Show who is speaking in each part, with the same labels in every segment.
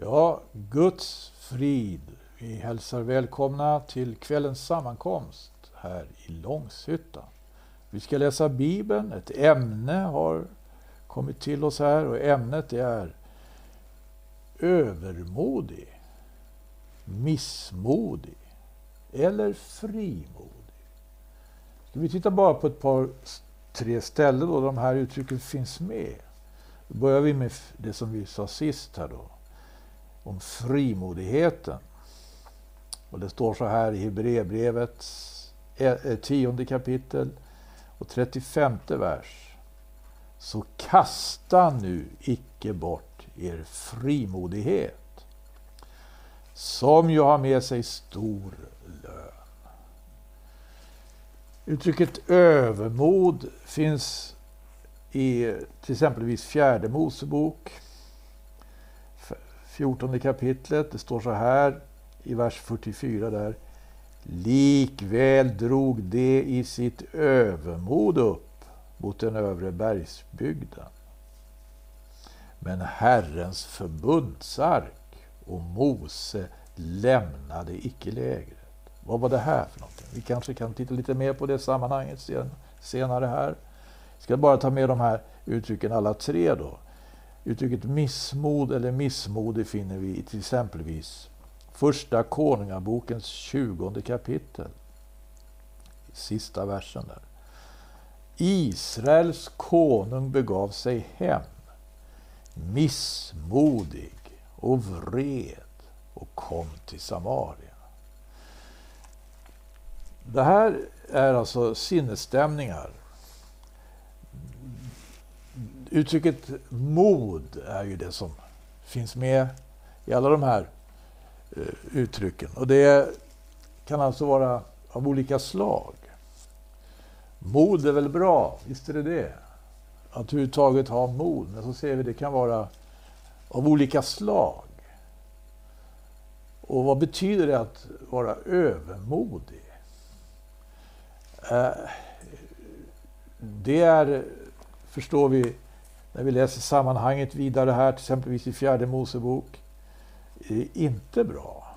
Speaker 1: Ja, Guds frid. Vi hälsar välkomna till kvällens sammankomst här i Långshyttan. Vi ska läsa Bibeln. Ett ämne har kommit till oss här och ämnet är övermodig, missmodig eller frimodig. Ska vi titta bara på ett par, tre ställen då de här uttrycken finns med. Då börjar vi med det som vi sa sist här då om frimodigheten. Och det står så här i Hebreerbrevets eh, eh, tionde kapitel och 35 vers. Så kasta nu icke bort er frimodighet, som ju har med sig stor lön. Uttrycket övermod finns i till exempelvis fjärde Mosebok 14 kapitlet. Det står så här i vers 44 där. Likväl drog de i sitt övermod upp mot den övre bergsbygden. Men Herrens förbundsark och Mose lämnade icke lägret. Vad var det här för någonting? Vi kanske kan titta lite mer på det sammanhanget sen, senare här. Jag ska bara ta med de här uttrycken alla tre då. Uttrycket missmod eller missmodig finner vi i till exempelvis Första Konungabokens 20 kapitel. Sista versen där. Israels konung begav sig hem, missmodig och vred och kom till Samaria. Det här är alltså sinnesstämningar uttrycket mod är ju det som finns med i alla de här eh, uttrycken. Och det kan alltså vara av olika slag. Mod är väl bra, visst är det det. Att överhuvudtaget ha mod. Men så ser vi det kan vara av olika slag. Och vad betyder det att vara övermodig? Eh, det är, förstår vi, när vi läser sammanhanget vidare här, till exempelvis i fjärde Mosebok, inte bra.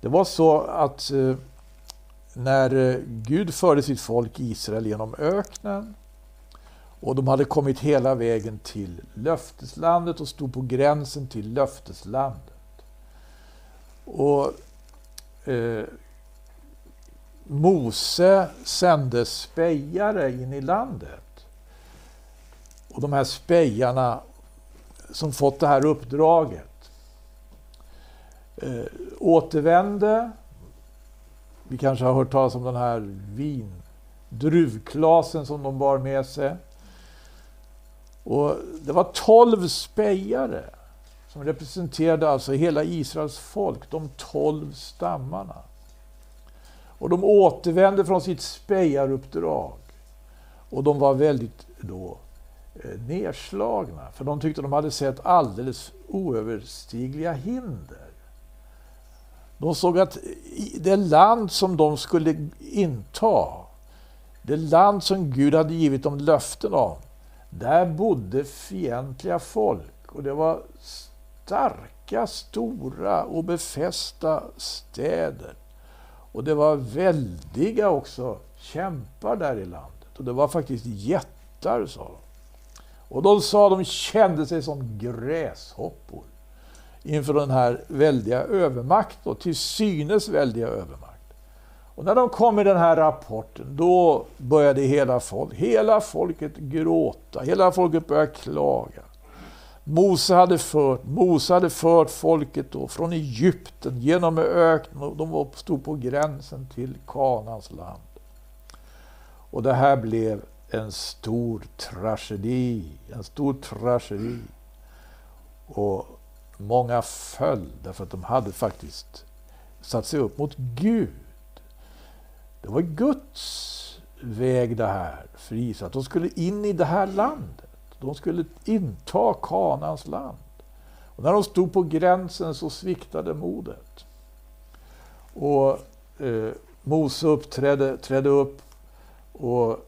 Speaker 1: Det var så att eh, när eh, Gud förde sitt folk Israel genom öknen och de hade kommit hela vägen till löfteslandet och stod på gränsen till löfteslandet. Och eh, Mose sände spejare in i landet och de här spejarna som fått det här uppdraget eh, återvände. Vi kanske har hört talas om den här vindruvklasen som de bar med sig. Och det var tolv spejare som representerade alltså hela Israels folk, de tolv stammarna. Och de återvände från sitt spejaruppdrag. Och de var väldigt då Eh, nedslagna. För de tyckte de hade sett alldeles oöverstigliga hinder. De såg att det land som de skulle inta, det land som Gud hade givit dem löften om, där bodde fientliga folk. Och det var starka, stora och befästa städer. Och det var väldiga också kämpar där i landet. Och det var faktiskt jättar, sa de. Och de sa de kände sig som gräshoppor inför den här väldiga övermakten, till synes väldiga övermakt. Och när de kom med den här rapporten, då började hela, folk, hela folket gråta, hela folket började klaga. Mose hade fört, Mose hade fört folket då från Egypten genom öknen och de stod på gränsen till Kanans land. Och det här blev en stor tragedi. En stor tragedi. Och många föll därför att de hade faktiskt satt sig upp mot Gud. Det var Guds väg det här för Israel. De skulle in i det här landet. De skulle inta Kanans land. Och när de stod på gränsen så sviktade modet. Och eh, Mose uppträdde, trädde upp och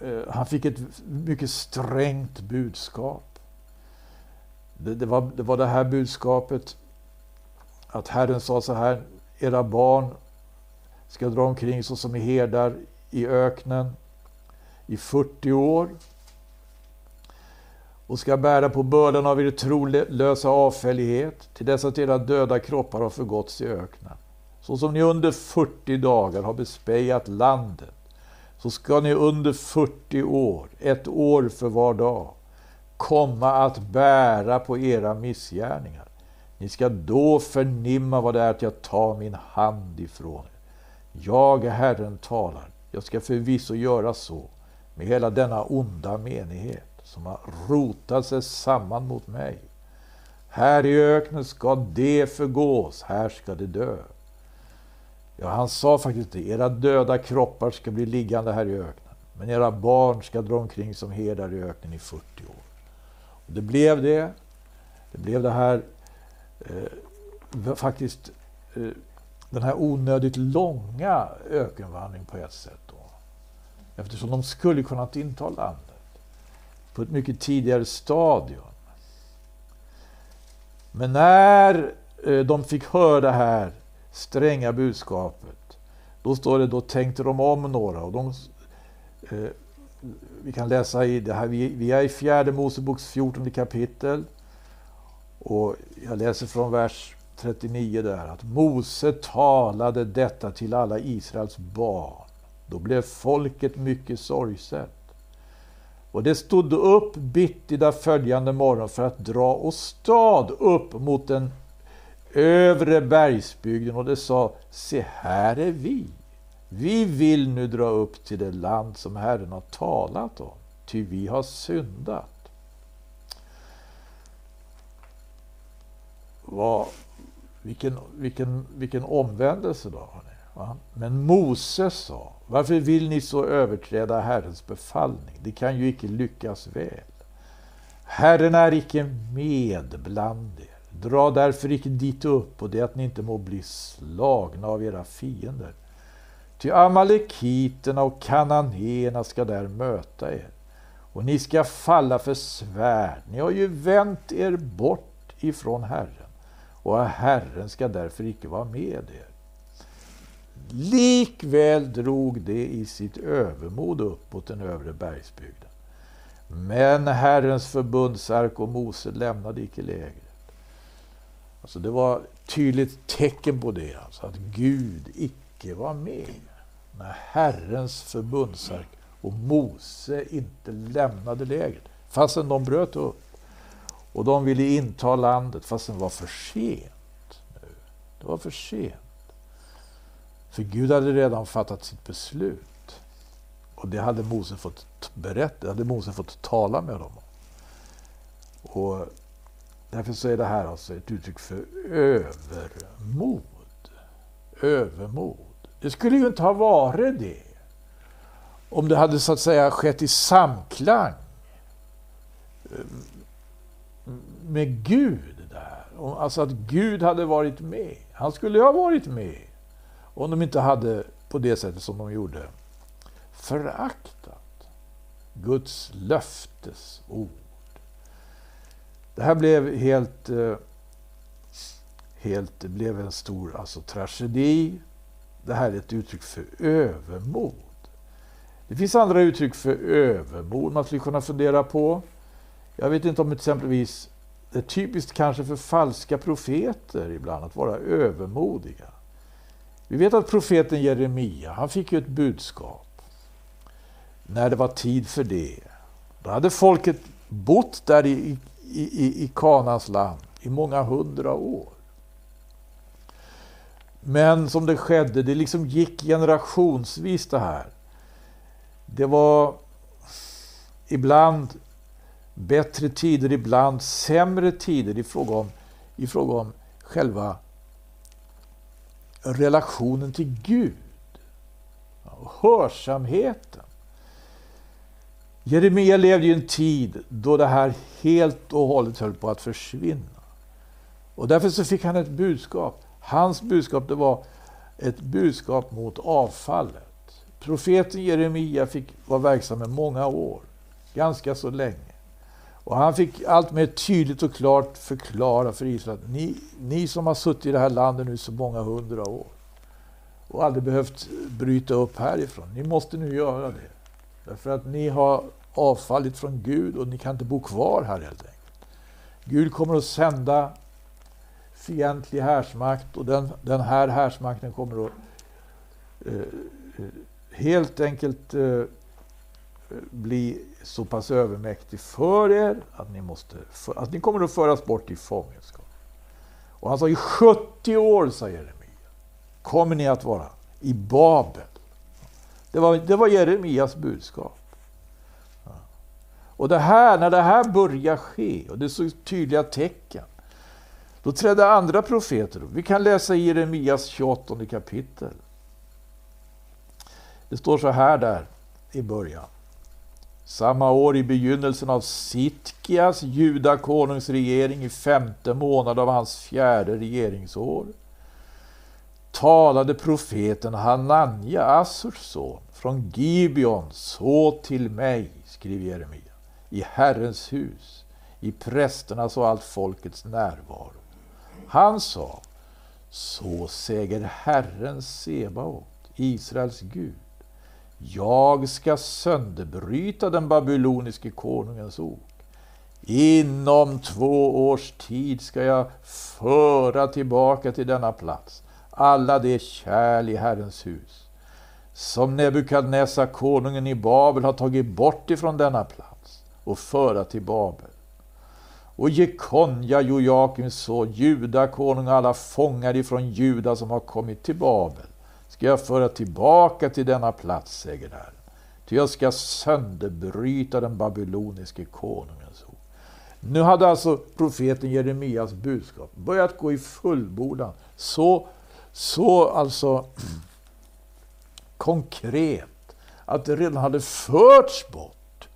Speaker 1: Eh, han fick ett mycket strängt budskap. Det, det, var, det var det här budskapet att Herren sa så här, era barn ska dra omkring så som herdar i öknen i 40 år och ska bära på bördan av er trolösa avfällighet till dess att era döda kroppar har förgåtts i öknen. Så som ni under 40 dagar har bespejat landet, så ska ni under 40 år, ett år för var dag, komma att bära på era missgärningar. Ni ska då förnimma vad det är att jag tar min hand ifrån er. Jag, Herren, talar. Jag ska förvisso göra så med hela denna onda menighet som har rotat sig samman mot mig. Här i öknen ska det förgås, här ska det dö. Ja, han sa faktiskt det. Era döda kroppar ska bli liggande här i öknen. Men era barn ska dra omkring som herdar i öknen i 40 år. Och det blev det. Det blev det här eh, faktiskt eh, den här onödigt långa ökenvandringen på ett sätt. Då. Eftersom de skulle kunnat inta landet på ett mycket tidigare stadium. Men när eh, de fick höra det här stränga budskapet, då står det då tänkte de om några. Och de, eh, vi kan läsa i det här, vi, vi är i fjärde Moseboks 14 kapitel. Och jag läser från vers 39 där, att Mose talade detta till alla Israels barn. Då blev folket mycket sorgset. Och det stod upp bittida följande morgon för att dra och stad upp mot den övre bergsbygden och det sa, se här är vi. Vi vill nu dra upp till det land som Herren har talat om, ty vi har syndat. Vad, vilken, vilken, vilken omvändelse då. Va? Men Moses sa, varför vill ni så överträda Herrens befallning? Det kan ju icke lyckas väl. Herren är icke med bland er. Dra därför icke dit upp och det att ni inte må bli slagna av era fiender. Ty amalekiterna och kananéerna ska där möta er och ni ska falla för svärd. Ni har ju vänt er bort ifrån Herren och Herren ska därför icke vara med er. Likväl drog det i sitt övermod upp mot den övre bergsbygden. Men Herrens förbundsark och Mose lämnade icke lägret. Alltså det var tydligt tecken på det, alltså att Gud icke var med. När Herrens förbundsark och Mose inte lämnade lägret, fastän de bröt upp. Och de ville inta landet, fastän det var för sent. Nu. Det var för sent. För Gud hade redan fattat sitt beslut. Och det hade Mose fått berätta, det hade Mose fått tala med dem om. Och därför så är det här alltså ett uttryck för övermod. Övermod. Det skulle ju inte ha varit det om det hade så att säga skett i samklang eh, med Gud där. Alltså att Gud hade varit med. Han skulle ju ha varit med. Om de inte hade, på det sättet som de gjorde, föraktat Guds löftes ord. Det här blev helt, eh, helt det blev en stor alltså, tragedi. Det här är ett uttryck för övermod. Det finns andra uttryck för övermod man skulle kunna fundera på. Jag vet inte om exempelvis det är typiskt kanske för falska profeter ibland att vara övermodiga. Vi vet att profeten Jeremia, han fick ju ett budskap när det var tid för det. Då hade folket bott där i, i, i, i Kanas land i många hundra år. Men som det skedde, det liksom gick generationsvis det här. Det var ibland bättre tider, ibland sämre tider i fråga om, i fråga om själva relationen till Gud. Hörsamheten. Jeremia levde i en tid då det här helt och hållet höll på att försvinna. Och därför så fick han ett budskap. Hans budskap det var ett budskap mot avfallet. Profeten Jeremia fick vara verksam i många år, ganska så länge. Och han fick allt mer tydligt och klart förklara för Israel att ni, ni som har suttit i det här landet nu så många hundra år och aldrig behövt bryta upp härifrån. Ni måste nu göra det. Därför att ni har avfallit från Gud och ni kan inte bo kvar här helt enkelt. Gud kommer att sända fientlig härsmakt och den, den här härsmakten kommer att eh, eh helt enkelt eh, bli så pass övermäktig för er att ni, måste, att ni kommer att föras bort i fångenskap. Och han sa i 70 år, säger Jeremia, kommer ni att vara i Babel. Det var, det var Jeremias budskap. Och det här, när det här börjar ske, och det såg tydliga tecken, då trädde andra profeter upp. Vi kan läsa i Jeremias 28 kapitel. Det står så här där i början. Samma år i begynnelsen av Sitkias, judakonungs regering i femte månad av hans fjärde regeringsår talade profeten Hananja, Assurs son, från Gibeon så till mig, skriver Jeremia, i Herrens hus, i prästernas och allt folkets närvaro. Han sa, så säger Herren Sebaot, Israels Gud. Jag ska sönderbryta den babyloniske konungens ok. Inom två års tid ska jag föra tillbaka till denna plats alla de kärl i Herrens hus, som Nebukadnessar, konungen i Babel, har tagit bort ifrån denna plats och föra till Babel. Och Jekonja, Jojakims son, Juda konung och alla fångar ifrån Juda som har kommit till Babel ska jag föra tillbaka till denna plats, säger Herren. Ty jag ska sönderbryta den babyloniske konungens ord. Nu hade alltså profeten Jeremias budskap börjat gå i fullbordan. Så så alltså konkret att det redan hade förts bort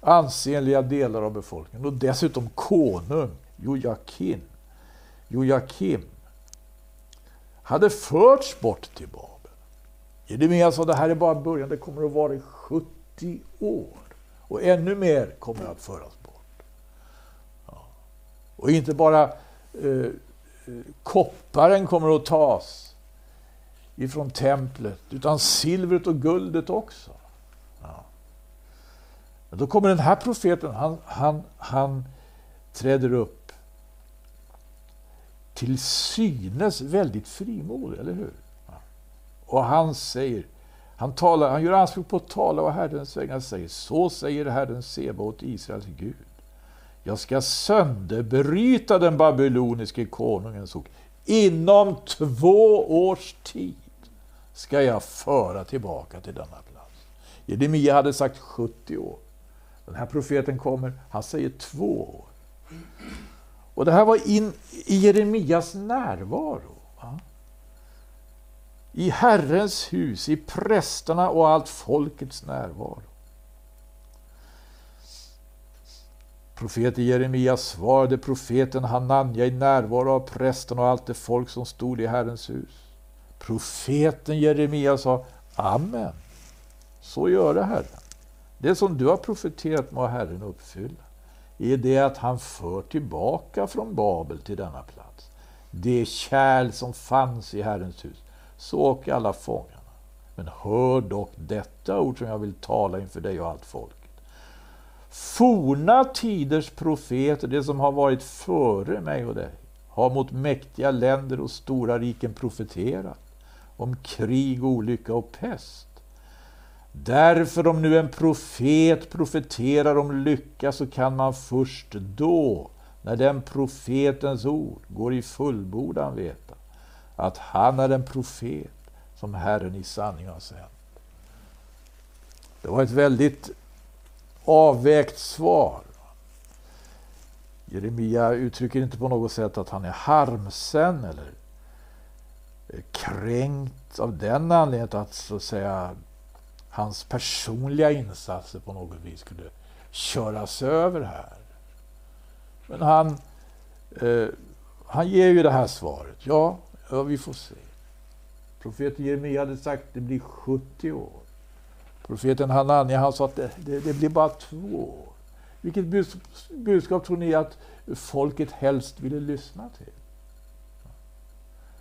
Speaker 1: ansenliga delar av befolkningen och dessutom konung Jojakim, Jojakim hade förts bort till Babel. Jeremia sa det här är bara början, det kommer att vara i 70 år och ännu mer kommer att föras bort. Ja. Och inte bara eh, kopparen kommer att tas ifrån templet, utan silvret och guldet också. Ja. Men då kommer den här profeten, han, han, han träder upp till synes väldigt frimodig, eller hur? Ja. Och han säger, han, talar, han gör anspråk på att tala och Herrens vägnar säger, så säger Herren Seba åt Israels Gud. Jag ska sönderbryta den babyloniske konungens ok. Inom två års tid ska jag föra tillbaka till denna plats. Jeremia hade sagt 70 år. Den här profeten kommer, han säger två år. Och det här var in i Jeremias närvaro. Va? I Herrens hus, i prästerna och allt folkets närvaro. Profeten Jeremia svarade profeten Hananja i närvaro av prästen och allt det folk som stod i Herrens hus. Profeten Jeremia sa Amen. Så gör det Herren. Det som du har profeterat må Herren uppfylla. I det att han för tillbaka från Babel till denna plats. Det kärl som fanns i Herrens hus. Så och alla fångarna. Men hör dock detta ord som jag vill tala inför dig och allt folk forna tiders profeter, det som har varit före mig och dig, har mot mäktiga länder och stora riken profeterat om krig, olycka och pest. Därför om nu en profet profeterar om lycka så kan man först då, när den profetens ord går i fullbordan veta att han är en profet som Herren i sanning har sänt. Det var ett väldigt avvägt svar. Jeremia uttrycker inte på något sätt att han är harmsen eller kränkt av den anledningen att så att säga hans personliga insatser på något vis skulle köras över här. Men han, eh, han ger ju det här svaret. Ja, ja, vi får se. Profeten Jeremia hade sagt att det blir 70 år. Profeten Hanania han sa att det, det, det blir bara två. Vilket budskap tror ni att folket helst ville lyssna till?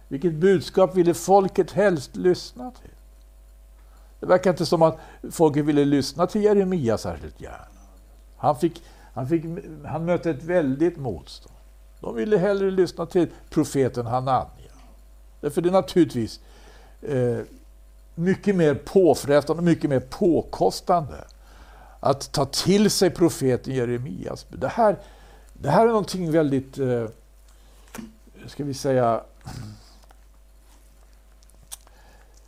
Speaker 1: Vilket budskap ville folket helst lyssna till? Det verkar inte som att folket ville lyssna till Jeremia särskilt gärna. Han, fick, han, fick, han mötte ett väldigt motstånd. De ville hellre lyssna till profeten Hanania. Därför det är naturligtvis eh, mycket mer påfrestande och mycket mer påkostande att ta till sig profeten Jeremias. Det här, det här är någonting väldigt, eh, ska vi säga,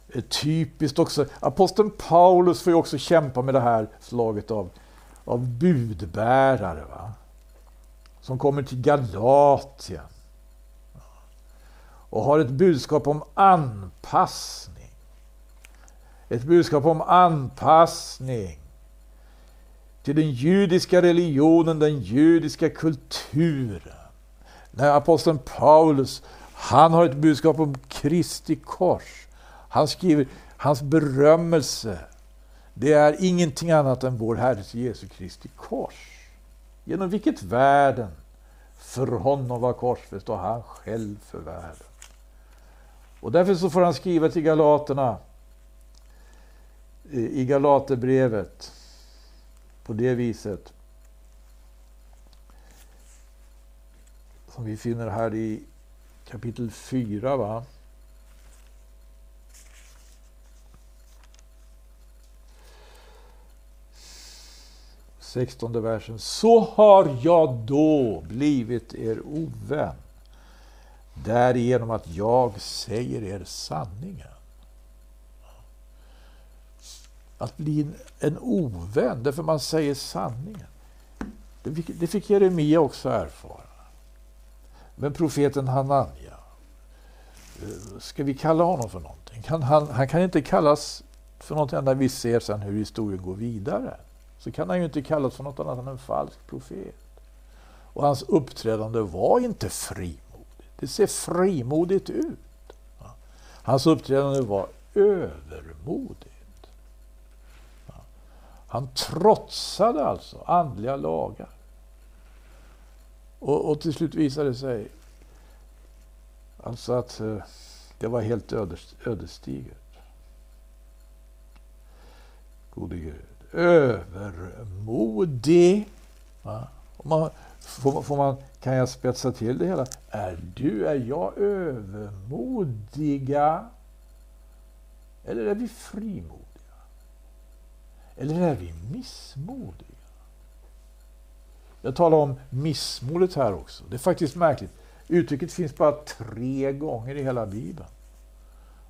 Speaker 1: eh, typiskt också. Aposteln Paulus får ju också kämpa med det här slaget av, av budbärare. Va? Som kommer till Galatien. Och har ett budskap om anpassning. Ett budskap om anpassning till den judiska religionen, den judiska kulturen. När aposteln Paulus, han har ett budskap om Kristi kors. Han skriver, hans berömmelse, det är ingenting annat än vår Herres Jesu Kristi kors. Genom vilket världen för honom var korsfäst och han själv för världen. Och därför så får han skriva till Galaterna i Galaterbrevet på det viset. Som vi finner här i kapitel 4. Va? Sextonde versen. Så har jag då blivit er ovän därigenom att jag säger er sanningen. Att bli en ovän, därför man säger sanningen. Det fick, det fick Jeremia också erfara. Men profeten Hananja, eh, ska vi kalla honom för någonting? Han, han, han kan inte kallas för något när vi ser sen hur historien går vidare. Så kan han ju inte kallas för något annat än en falsk profet. Och hans uppträdande var inte frimodigt. Det ser frimodigt ut. Hans uppträdande var övermodigt. Han trotsade alltså andliga lagar. Och, och till slut visade det sig alltså att eh, det var helt ödes, ödesdigert. Gode Gud. Övermodig. Va? Man, får, får man, kan jag spetsa till det hela? Är du, är jag övermodiga? Eller är vi frimodiga? Eller är vi missmodiga? Jag talar om missmodet här också. Det är faktiskt märkligt. Uttrycket finns bara tre gånger i hela Bibeln.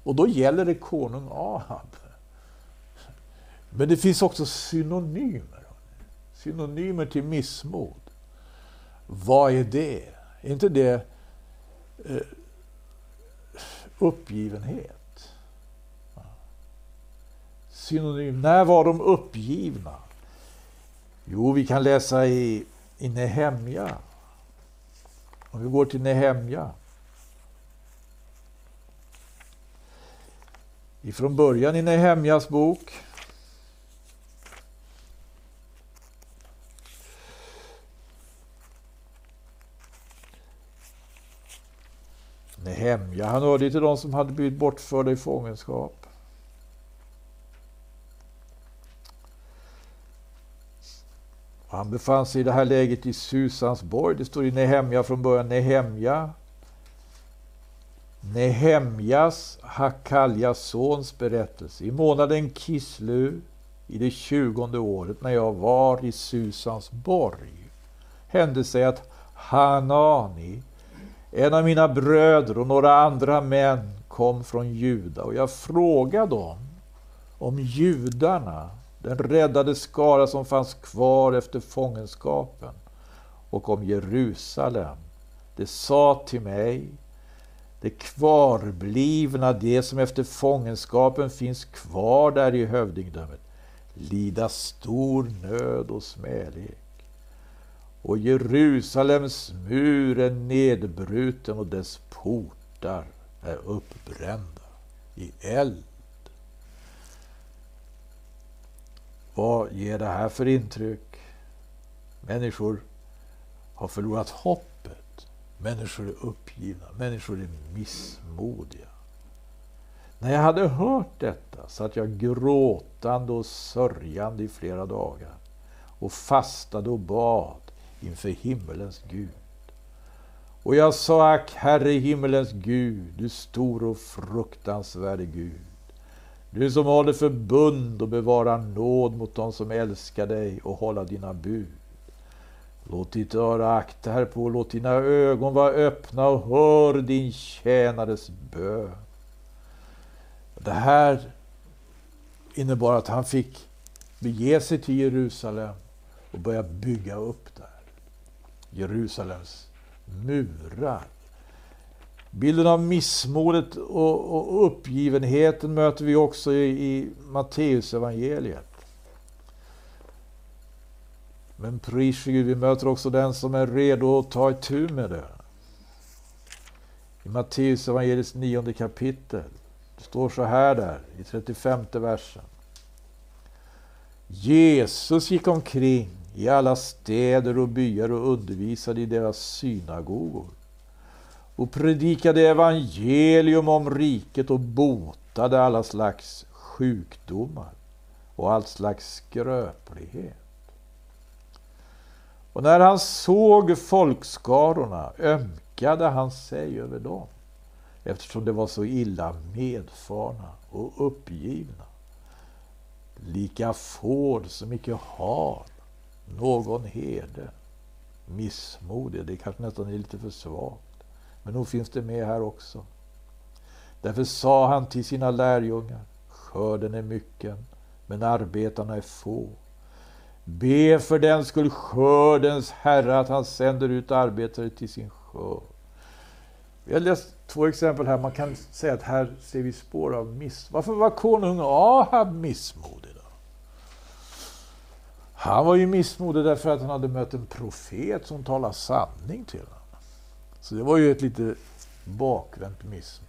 Speaker 1: Och då gäller det konung Ahab. Men det finns också synonymer. Synonymer till missmod. Vad är det? Är inte det eh, uppgivenhet? Synonym. När var de uppgivna? Jo, vi kan läsa i, i Nehemja. Om vi går till Nehemja. Ifrån början i Nehemjas bok. Nehemja, han hörde till de som hade blivit bortförda i fångenskap. Han befann sig i det här läget i Susansborg. Det står i Nehemja från början. Nehemja. Nehemjas, Hakaljas sons berättelse. I månaden Kislu i det tjugonde året när jag var i Susansborg, hände sig att Hanani, en av mina bröder och några andra män kom från Juda och jag frågade dem om judarna den räddade skara som fanns kvar efter fångenskapen och om Jerusalem. Det sa till mig, det kvarblivna, det som efter fångenskapen finns kvar där i hövdingdömet, lida stor nöd och smälek. Och Jerusalems mur är nedbruten och dess portar är uppbrända i eld. Vad ger det här för intryck? Människor har förlorat hoppet. Människor är uppgivna. Människor är missmodiga. När jag hade hört detta satt jag gråtande och sörjande i flera dagar och fastade och bad inför himmelens Gud. Och jag sa, ack Herre himmelens Gud, du stor och fruktansvärde Gud. Du som håller förbund och bevarar nåd mot dem som älskar dig och håller dina bud. Låt ditt öra akta härpå, låt dina ögon vara öppna och hör din tjänares bön. Det här innebar att han fick bege sig till Jerusalem och börja bygga upp där. Jerusalems murar. Bilden av missmodet och, och uppgivenheten möter vi också i, i Matteusevangeliet. Men pris Gud, vi möter också den som är redo att ta itu med det. I Matteusevangeliets nionde kapitel. Det står så här där i 35 versen. Jesus gick omkring i alla städer och byar och undervisade i deras synagogor och predikade evangelium om riket och botade alla slags sjukdomar och all slags skröplighet. Och när han såg folkskarorna ömkade han sig över dem eftersom de var så illa medfarna och uppgivna. Lika får som icke har någon herde. Missmodig, det kanske nästan är lite för svagt. Men nog finns det med här också. Därför sa han till sina lärjungar, skörden är mycken, men arbetarna är få. Be för den skull skördens Herre att han sänder ut arbetare till sin skörd. Vi har läst två exempel här. Man kan säga att här ser vi spår av miss... Varför var konung Ahab missmodig? Då? Han var ju missmodig därför att han hade mött en profet som talade sanning till honom. Så det var ju ett lite bakvänt miss.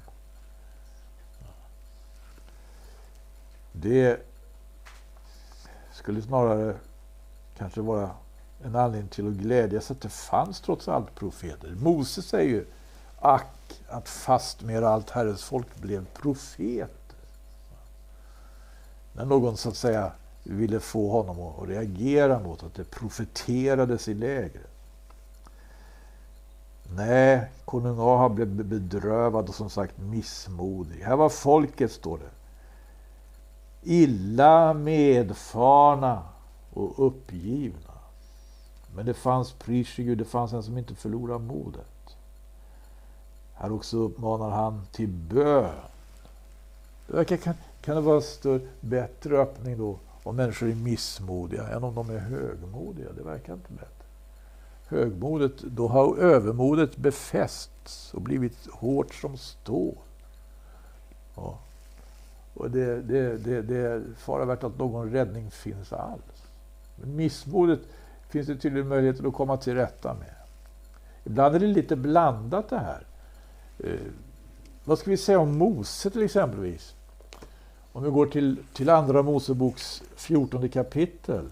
Speaker 1: Det skulle snarare kanske vara en anledning till att glädjas att det fanns trots allt profeter. Mose säger ju ack att fastmera allt Herrens folk blev profeter. När någon så att säga ville få honom att reagera mot att det profeterades i lägret. Nej, konung Ahab blev bedrövad och som sagt missmodig. Här var folket, står det. Illa medfarna och uppgivna. Men det fanns, pris Gud, det fanns en som inte förlorade modet. Här också uppmanar han till bön. Det verkar, kan, kan det vara större, bättre öppning då om människor är missmodiga än om de är högmodiga? Det verkar inte bättre. Högmodet, då har övermodet befästs och blivit hårt som stål. Ja. Och det, det, det, det är fara värt att någon räddning finns alls. Men missmodet finns det tydligen möjligheter att komma till rätta med. Ibland är det lite blandat det här. Eh, vad ska vi säga om Mose till exempelvis? Om vi går till, till Andra Moseboks 14 kapitel.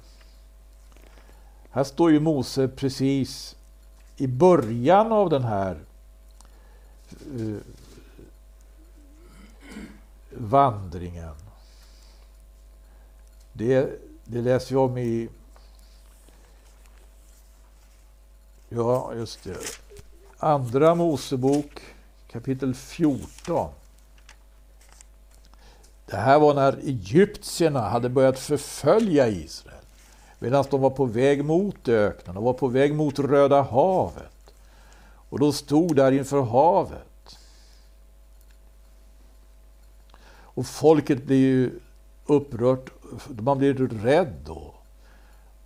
Speaker 1: Här står ju Mose precis i början av den här eh, vandringen. Det, det läser vi om i... Ja, just det. Andra Mosebok kapitel 14. Det här var när egyptierna hade börjat förfölja Israel. Medan de var på väg mot öknen, de var på väg mot Röda havet. Och de stod där inför havet. Och folket blir ju upprört, man blir rädd då.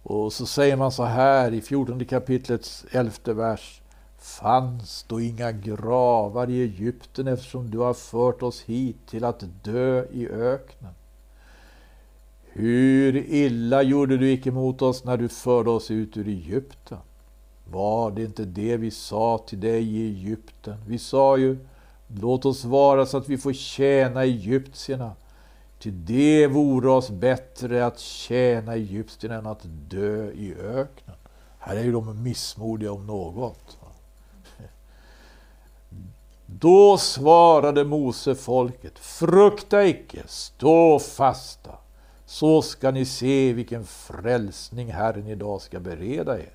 Speaker 1: Och så säger man så här i 14 kapitlets elfte vers. Fanns då inga gravar i Egypten eftersom du har fört oss hit till att dö i öknen? Hur illa gjorde du icke mot oss när du förde oss ut ur Egypten? Var det inte det vi sa till dig i Egypten? Vi sa ju, låt oss vara så att vi får tjäna egyptierna. Till det vore oss bättre att tjäna egyptierna än att dö i öknen. Här är ju de missmodiga om något. Då svarade Mose folket, frukta icke, stå fasta, så ska ni se vilken frälsning Herren idag ska bereda er.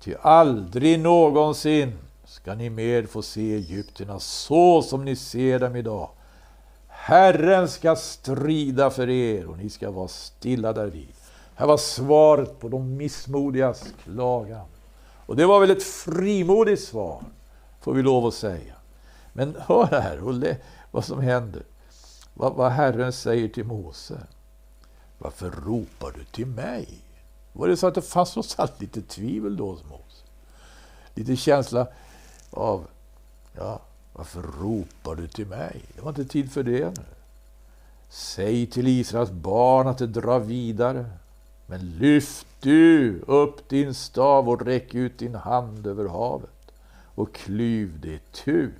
Speaker 1: Ty aldrig någonsin ska ni mer få se Egypterna så som ni ser dem idag. Herren ska strida för er och ni ska vara stilla därvid. Här var svaret på de missmodigas klagan. Och det var väl ett frimodigt svar, får vi lov att säga. Men hör här vad som händer. Vad, vad Herren säger till Mose. Varför ropar du till mig? Var det så att det fanns hos allt lite tvivel då hos Mose? Lite känsla av, ja, varför ropar du till mig? Det var inte tid för det nu. Säg till Israels barn att det drar vidare. Men lyft du upp din stav och räck ut din hand över havet och klyv det tu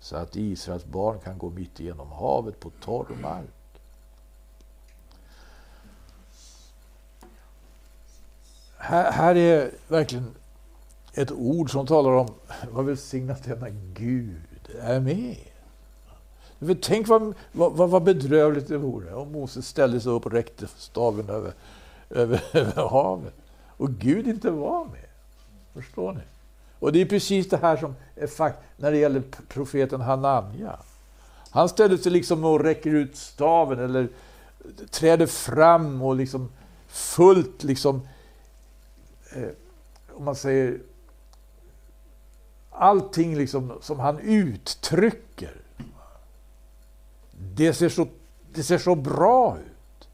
Speaker 1: så att Israels barn kan gå mitt igenom havet på torr mark. Här, här är verkligen ett ord som talar om vad välsignat denna Gud är med. För tänk vad, vad, vad bedrövligt det vore om Moses ställde sig upp och räckte staven över, över, över havet och Gud inte var med. Förstår ni? Och det är precis det här som är fakt när det gäller profeten Hananja. Han ställer sig liksom och räcker ut staven eller träder fram och liksom fullt liksom, eh, Eh, om man säger, allting liksom som han uttrycker. Det ser så, det ser så bra ut.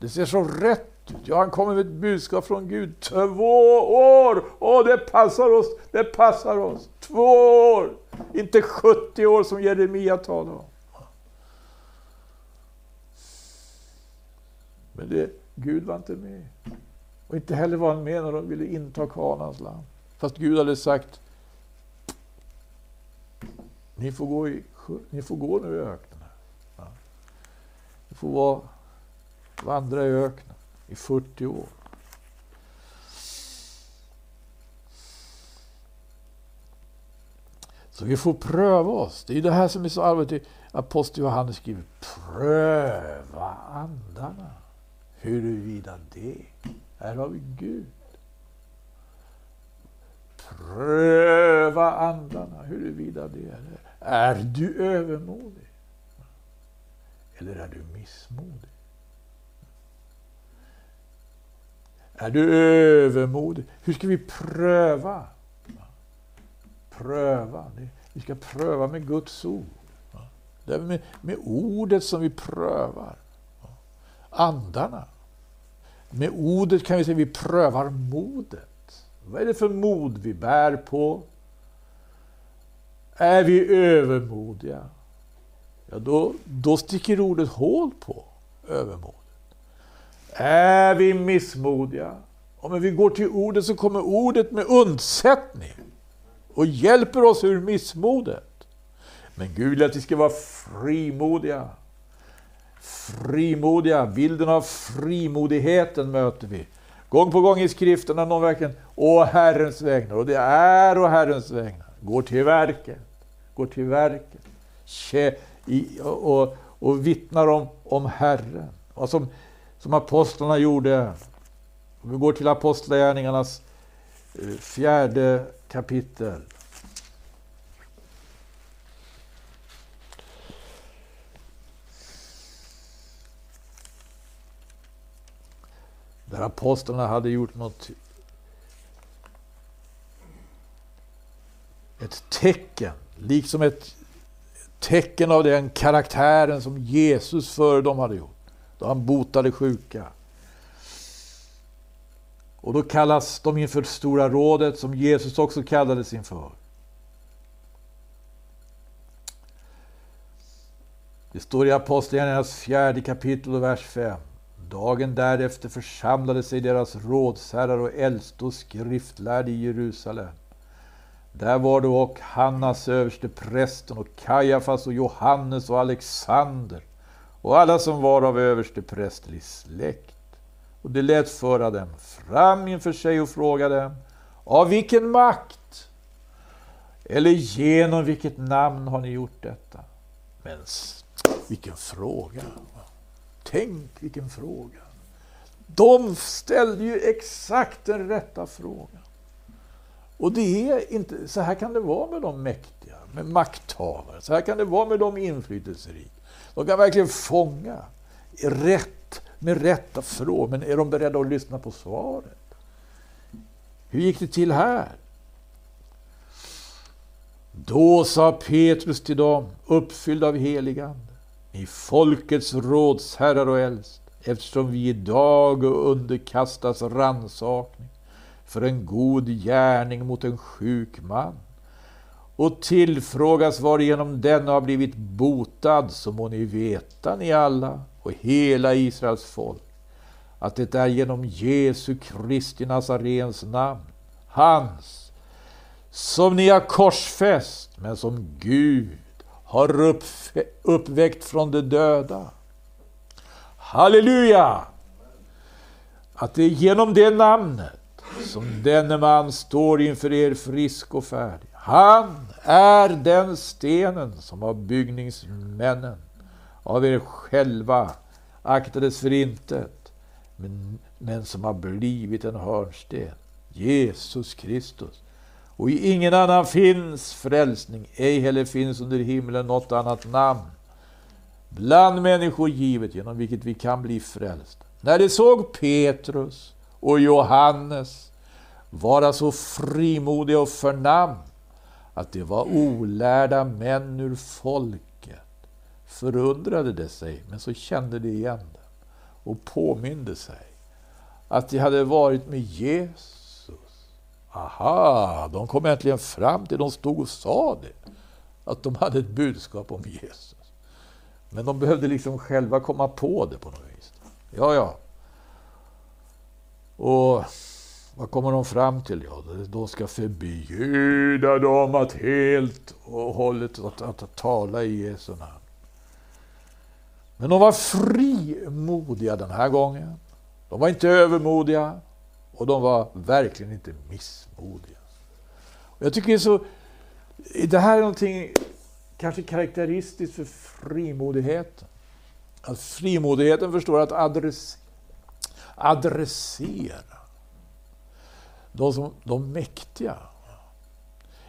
Speaker 1: Det ser så rätt ut. Ja, han kommer med ett budskap från Gud. Två år! Åh, det passar oss! Det passar oss! Två år! Inte 70 år som Jeremia talar om. Men det, Gud var inte med. Och inte heller var han med när de ville inta Kanans land. Fast Gud hade sagt ni får gå, i, ni får gå nu i öknen. Ja. Ni får vara, vandra i öknen i 40 år. Så vi får pröva oss. Det är det här som är så allvarligt. Apostel Johannes skriver pröva andarna. Huruvida det. Här har vi Gud. Pröva andarna huruvida det är det. Är du övermodig? Eller är du missmodig? Är du övermodig? Hur ska vi pröva? Pröva. Vi ska pröva med Guds ord. Det är med, med ordet som vi prövar. Andarna. Med ordet kan vi säga att vi prövar modet. Vad är det för mod vi bär på? Är vi övermodiga? Ja, då, då sticker ordet hål på övermodet. Är vi missmodiga? Om vi går till ordet så kommer ordet med undsättning och hjälper oss ur missmodet. Men Gud vill att vi ska vara frimodiga. Frimodiga, bilden av frimodigheten möter vi. Gång på gång i skrifterna någon verkligen, å Herrens vägnar, och det är å Herrens vägnar. Går till verket, går till verket. Och, och, och vittnar om, om Herren. Och som som apostlarna gjorde. Vi går till Apostlagärningarnas eh, fjärde kapitel. Där apostlarna hade gjort något ett tecken, liksom ett tecken av den karaktären som Jesus före dem hade gjort då han botade sjuka. Och då kallas de inför Stora rådet som Jesus också kallades inför. Det står i Apostlagärningarnas fjärde kapitel och vers 5. Dagen därefter församlade sig deras rådsherrar och äldste och skriftlärde i Jerusalem. Där var då och Hannas överste prästen och Kajafas och Johannes och Alexander och alla som var av överste prästlig släkt. Och de lät föra dem fram inför sig och frågade av vilken makt eller genom vilket namn har ni gjort detta? Men vilken fråga! Tänk vilken fråga! De ställde ju exakt den rätta frågan. Och det är inte, så här kan det vara med de mäktiga, med makthavare. Så här kan det vara med de inflytelserika. De kan verkligen fånga rätt, med rätta frågor, men är de beredda att lyssna på svaret? Hur gick det till här? Då sa Petrus till dem, uppfylld av heligan ni folkets rådsherrar och äldst, eftersom vi idag underkastas ransakning för en god gärning mot en sjuk man och tillfrågas varigenom denna har blivit botad, så må ni veta, ni alla och hela Israels folk, att det är genom Jesu Kristi Nazarens namn, hans, som ni har korsfäst, men som Gud har uppväckt från de döda. Halleluja! Att det är genom det namnet som denne man står inför er frisk och färdig. Han är den stenen som av byggningsmännen av er själva aktades för intet, men, men som har blivit en hörnsten. Jesus Kristus. Och i ingen annan finns frälsning, ej heller finns under himlen något annat namn bland människor givet genom vilket vi kan bli frälsta. När de såg Petrus och Johannes vara så frimodiga och förnam att det var olärda män ur folket förundrade det sig, men så kände de igen dem och påminde sig att de hade varit med Jesus. Aha, de kom äntligen fram till, de stod och sa det, att de hade ett budskap om Jesus. Men de behövde liksom själva komma på det på något vis. Ja, ja. Och vad kommer de fram till? Ja, de ska förbjuda dem att helt och hållet att, att, att tala i Jesu namn. Men de var frimodiga den här gången. De var inte övermodiga och de var verkligen inte missmodiga. Och jag tycker det är så... Det här är någonting kanske karaktäristiskt för frimodigheten. Att frimodigheten förstår att adress, adressera de, som, de mäktiga.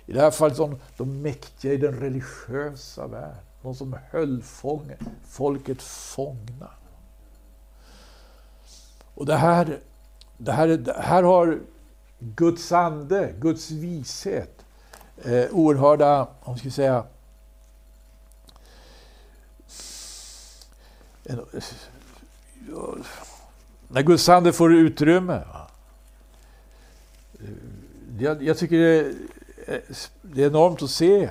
Speaker 1: I det här fallet de, de mäktiga i den religiösa världen. De som höll fånge, folket fångna. Och det här, det här, här har Guds ande, Guds vishet, eh, oerhörda, om ska säga, en, när Guds ande får utrymme. Eh, jag, jag tycker det är, eh, det är enormt att se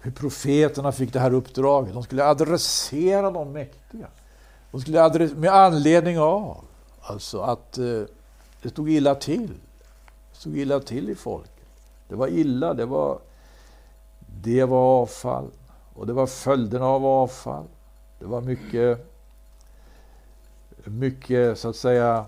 Speaker 1: hur profeterna fick det här uppdraget. De skulle adressera de mäktiga. De skulle adressera, med anledning av alltså att eh, det stod illa till. Det stod illa till i folket. Det var illa, det var, det var avfall. Och det var följderna av avfall. Det var mycket, mycket så att säga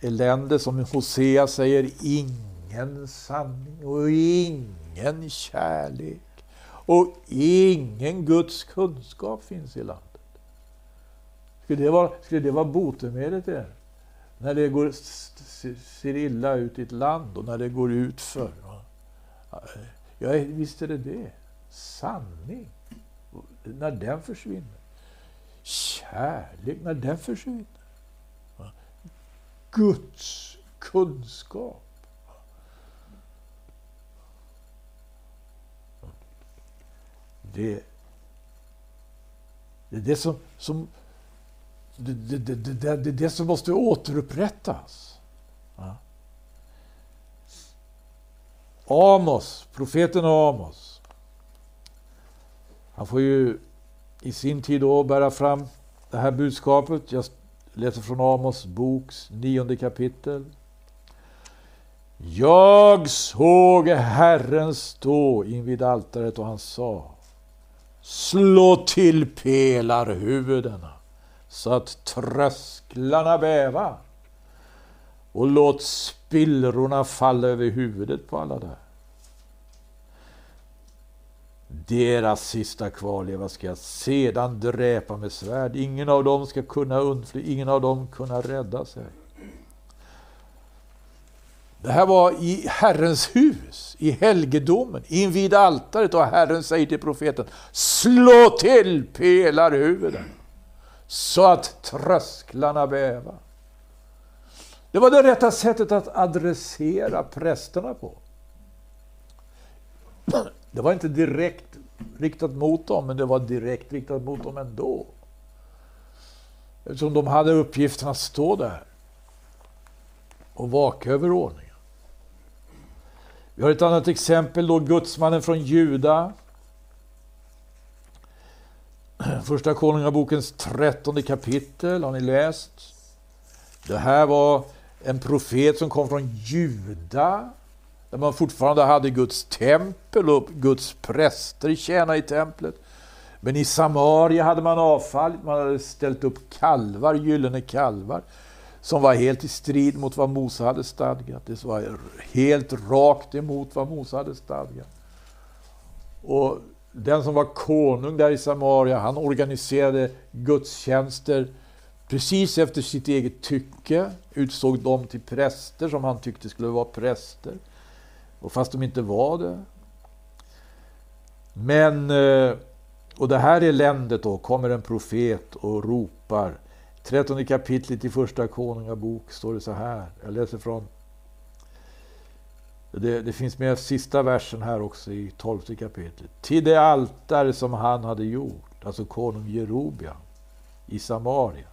Speaker 1: elände som Hosea säger, ingen sanning och ingen kärlek och ingen Guds kunskap finns i landet. Skulle det vara, skulle det vara botemedlet det? När det går, ser illa ut i ett land och när det går ut för. Ja, eh, visst är det det. Sanning. När den försvinner. Kärlek, när den försvinner. Guds kunskap. Det, det är det som, som det, det, det, det, det, som måste återupprättas. Ja. Amos, profeten Amos. Han får ju i sin tid då bära fram det här budskapet. Jag läser från Amos boks nionde kapitel. Jag såg Herren stå invid altaret och han sa Slå till pelarhuvudena så att trösklarna bäva och låt spillrorna falla över huvudet på alla där. Deras sista kvarleva ska jag sedan dräpa med svärd. Ingen av dem ska kunna undfly, ingen av dem kunna rädda sig. Det här var i Herrens hus, i helgedomen, invid altaret och Herren säger till profeten Slå till pelarhuvuden så att trösklarna bävar. Det var det rätta sättet att adressera prästerna på. Det var inte direkt riktat mot dem, men det var direkt riktat mot dem ändå. Eftersom de hade uppgiften att stå där och vaka över ordningen. Vi har ett annat exempel då, gudsmannen från Juda. Första Konungabokens trettonde kapitel har ni läst. Det här var en profet som kom från Juda, där man fortfarande hade Guds tempel och Guds präster tjäna i templet. Men i Samaria hade man avfallit, man hade ställt upp kalvar, gyllene kalvar som var helt i strid mot vad Mose hade stadgat. Det var helt rakt emot vad Mose hade stadgat. Och den som var konung där i Samaria, han organiserade gudstjänster precis efter sitt eget tycke, utsåg dem till präster som han tyckte skulle vara präster. Och fast de inte var det. Men, eh, och det här eländet då, kommer en profet och ropar 13 kapitlet i Första Konungabok står det så här. Jag läser från... Det, det finns med sista versen här också i 12 kapitlet. Till det altare som han hade gjort, alltså konung Jerobia i Samaria.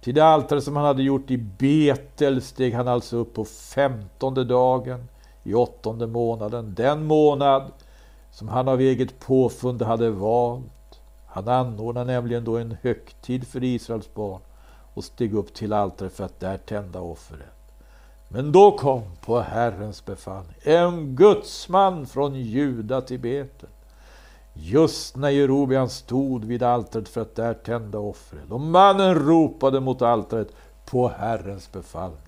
Speaker 1: Till det altare som han hade gjort i Betel steg han alltså upp på femtonde dagen i åttonde månaden, den månad som han av eget påfund hade valt. Han anordnade nämligen då en högtid för Israels barn och steg upp till altaret för att där tända offret. Men då kom på Herrens befallning en gudsman från Juda till Betel. Just när Jerobian stod vid altaret för att där tända offret. Och mannen ropade mot altaret på Herrens befallning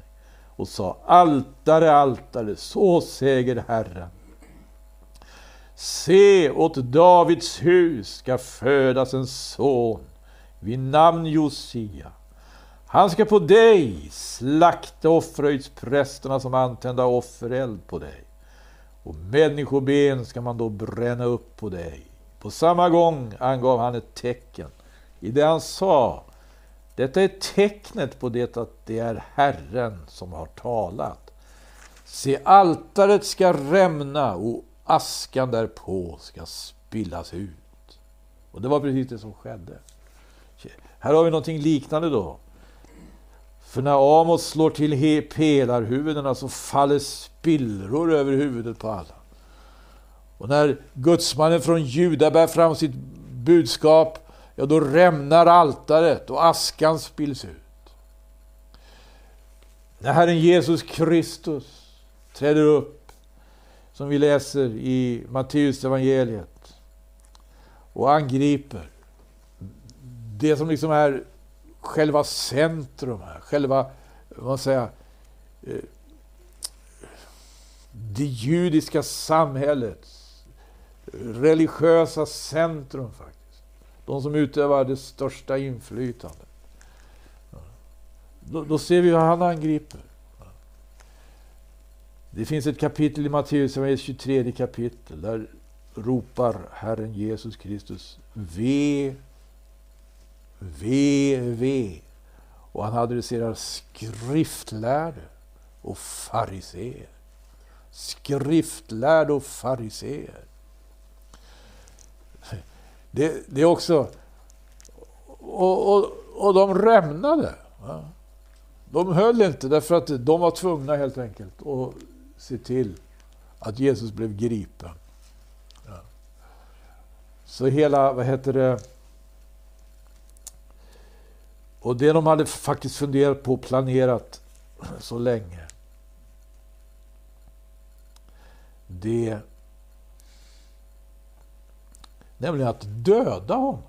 Speaker 1: och sa Altare, altare, så säger Herren. Se, åt Davids hus ska födas en son vid namn Josia. Han ska på dig slakta offerhöjdsprästerna som antända offereld på dig. Och människoben ska man då bränna upp på dig. På samma gång angav han ett tecken i det han sa. Detta är tecknet på det att det är Herren som har talat. Se, altaret ska rämna och askan därpå ska spillas ut. Och det var precis det som skedde. Här har vi någonting liknande då. För när Amos slår till pelarhuvudena så faller spillror över huvudet på alla. Och när gudsmannen från Juda bär fram sitt budskap, ja då rämnar altaret och askan spills ut. När Herren Jesus Kristus träder upp, som vi läser i Matteus evangeliet och angriper det som liksom är själva centrum här, själva, vad säger säga, eh, det judiska samhällets religiösa centrum faktiskt. De som utövar det största inflytandet. Då, då ser vi hur han angriper. Det finns ett kapitel i Matteus som är 23 kapitel. Där ropar Herren Jesus Kristus Ve Ve, ve. Och han adresserar skriftlärde och fariseer. Skriftlärde och fariseer. Det, det, är också... Och, och, och de rämnade. Va? De höll inte därför att de var tvungna helt enkelt att se till att Jesus blev gripen. Ja. Så hela, vad heter det, och det de hade faktiskt funderat på och planerat så länge. Det... Nämligen att döda honom.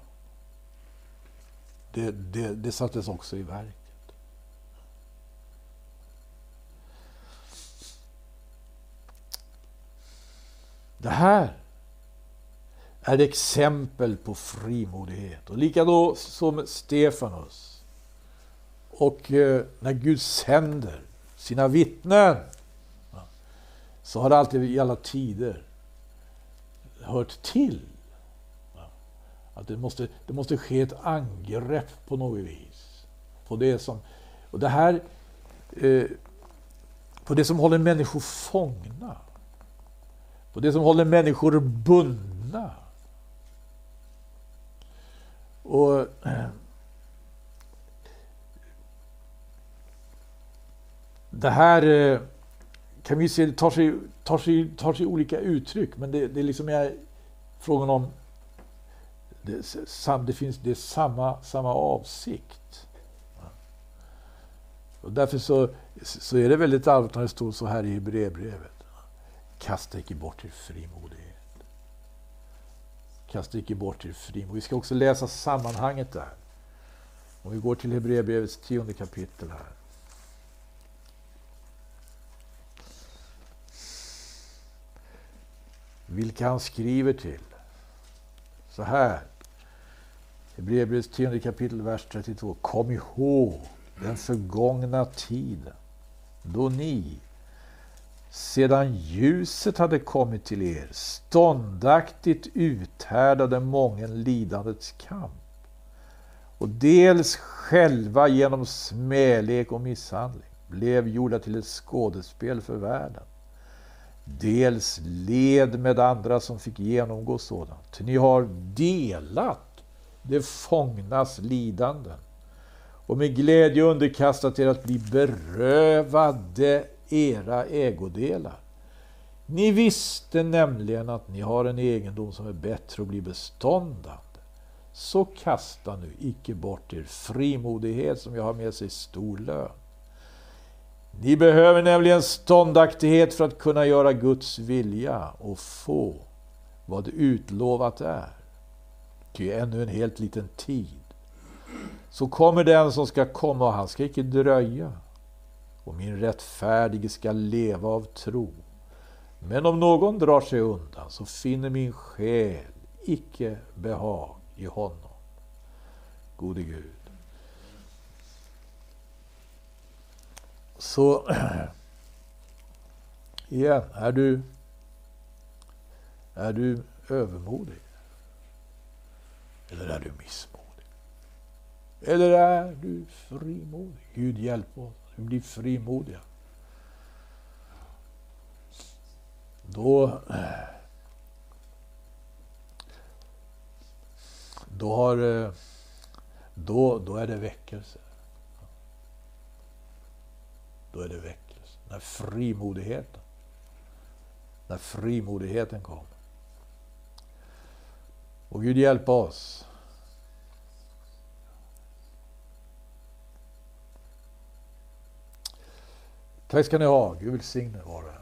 Speaker 1: Det, det, det sattes också i verket. Det här är exempel på frimodighet. Och likadant som Stefanus och eh, när Gud sänder sina vittnen så har det alltid i alla tider hört till att det måste, det måste ske ett angrepp på något vis. På det som, och det här, eh, på det som håller människor fångna. På det som håller människor bundna. Och eh, Det här eh, kan vi se tar sig, tar sig, tar sig olika uttryck, men det, det liksom är frågan om det, det finns det är samma, samma avsikt. Och därför så, så är det väldigt allvarligt när det står så här i Hebreerbrevet. Kasta icke bort er frimodighet. Kasta icke bort er frimodighet. Vi ska också läsa sammanhanget där. Om vi går till Hebreerbrevets tionde kapitel här. Vilka han skriver till. Så här. Hebreerbrevets 10 kapitel, vers 32. Kom ihåg den förgångna tiden då ni, sedan ljuset hade kommit till er, ståndaktigt uthärdade mången lidandets kamp och dels själva genom smälek och misshandling blev gjorda till ett skådespel för världen. Dels led med andra som fick genomgå sådant. Ni har delat det fångnas lidanden och med glädje underkastat er att bli berövade era ägodelar. Ni visste nämligen att ni har en egendom som är bättre att bli beståndande. Så kasta nu icke bort er frimodighet som jag har med sig stor lön. Ni behöver nämligen ståndaktighet för att kunna göra Guds vilja och få vad utlovat är. Ty ännu en helt liten tid så kommer den som ska komma och han ska icke dröja. Och min rättfärdige ska leva av tro. Men om någon drar sig undan så finner min själ icke behag i honom. Gode Gud. Så igen, är du, är du övermodig? Eller är du missmodig? Eller är du frimodig? Gud hjälp oss, vi blir frimodiga. Då, då, har, eh, då, då är det väckelse. Då är det väckelse. När frimodigheten, när frimodigheten kom. Och Gud hjälpa oss. Tack ska ni ha. Gud välsigne var och.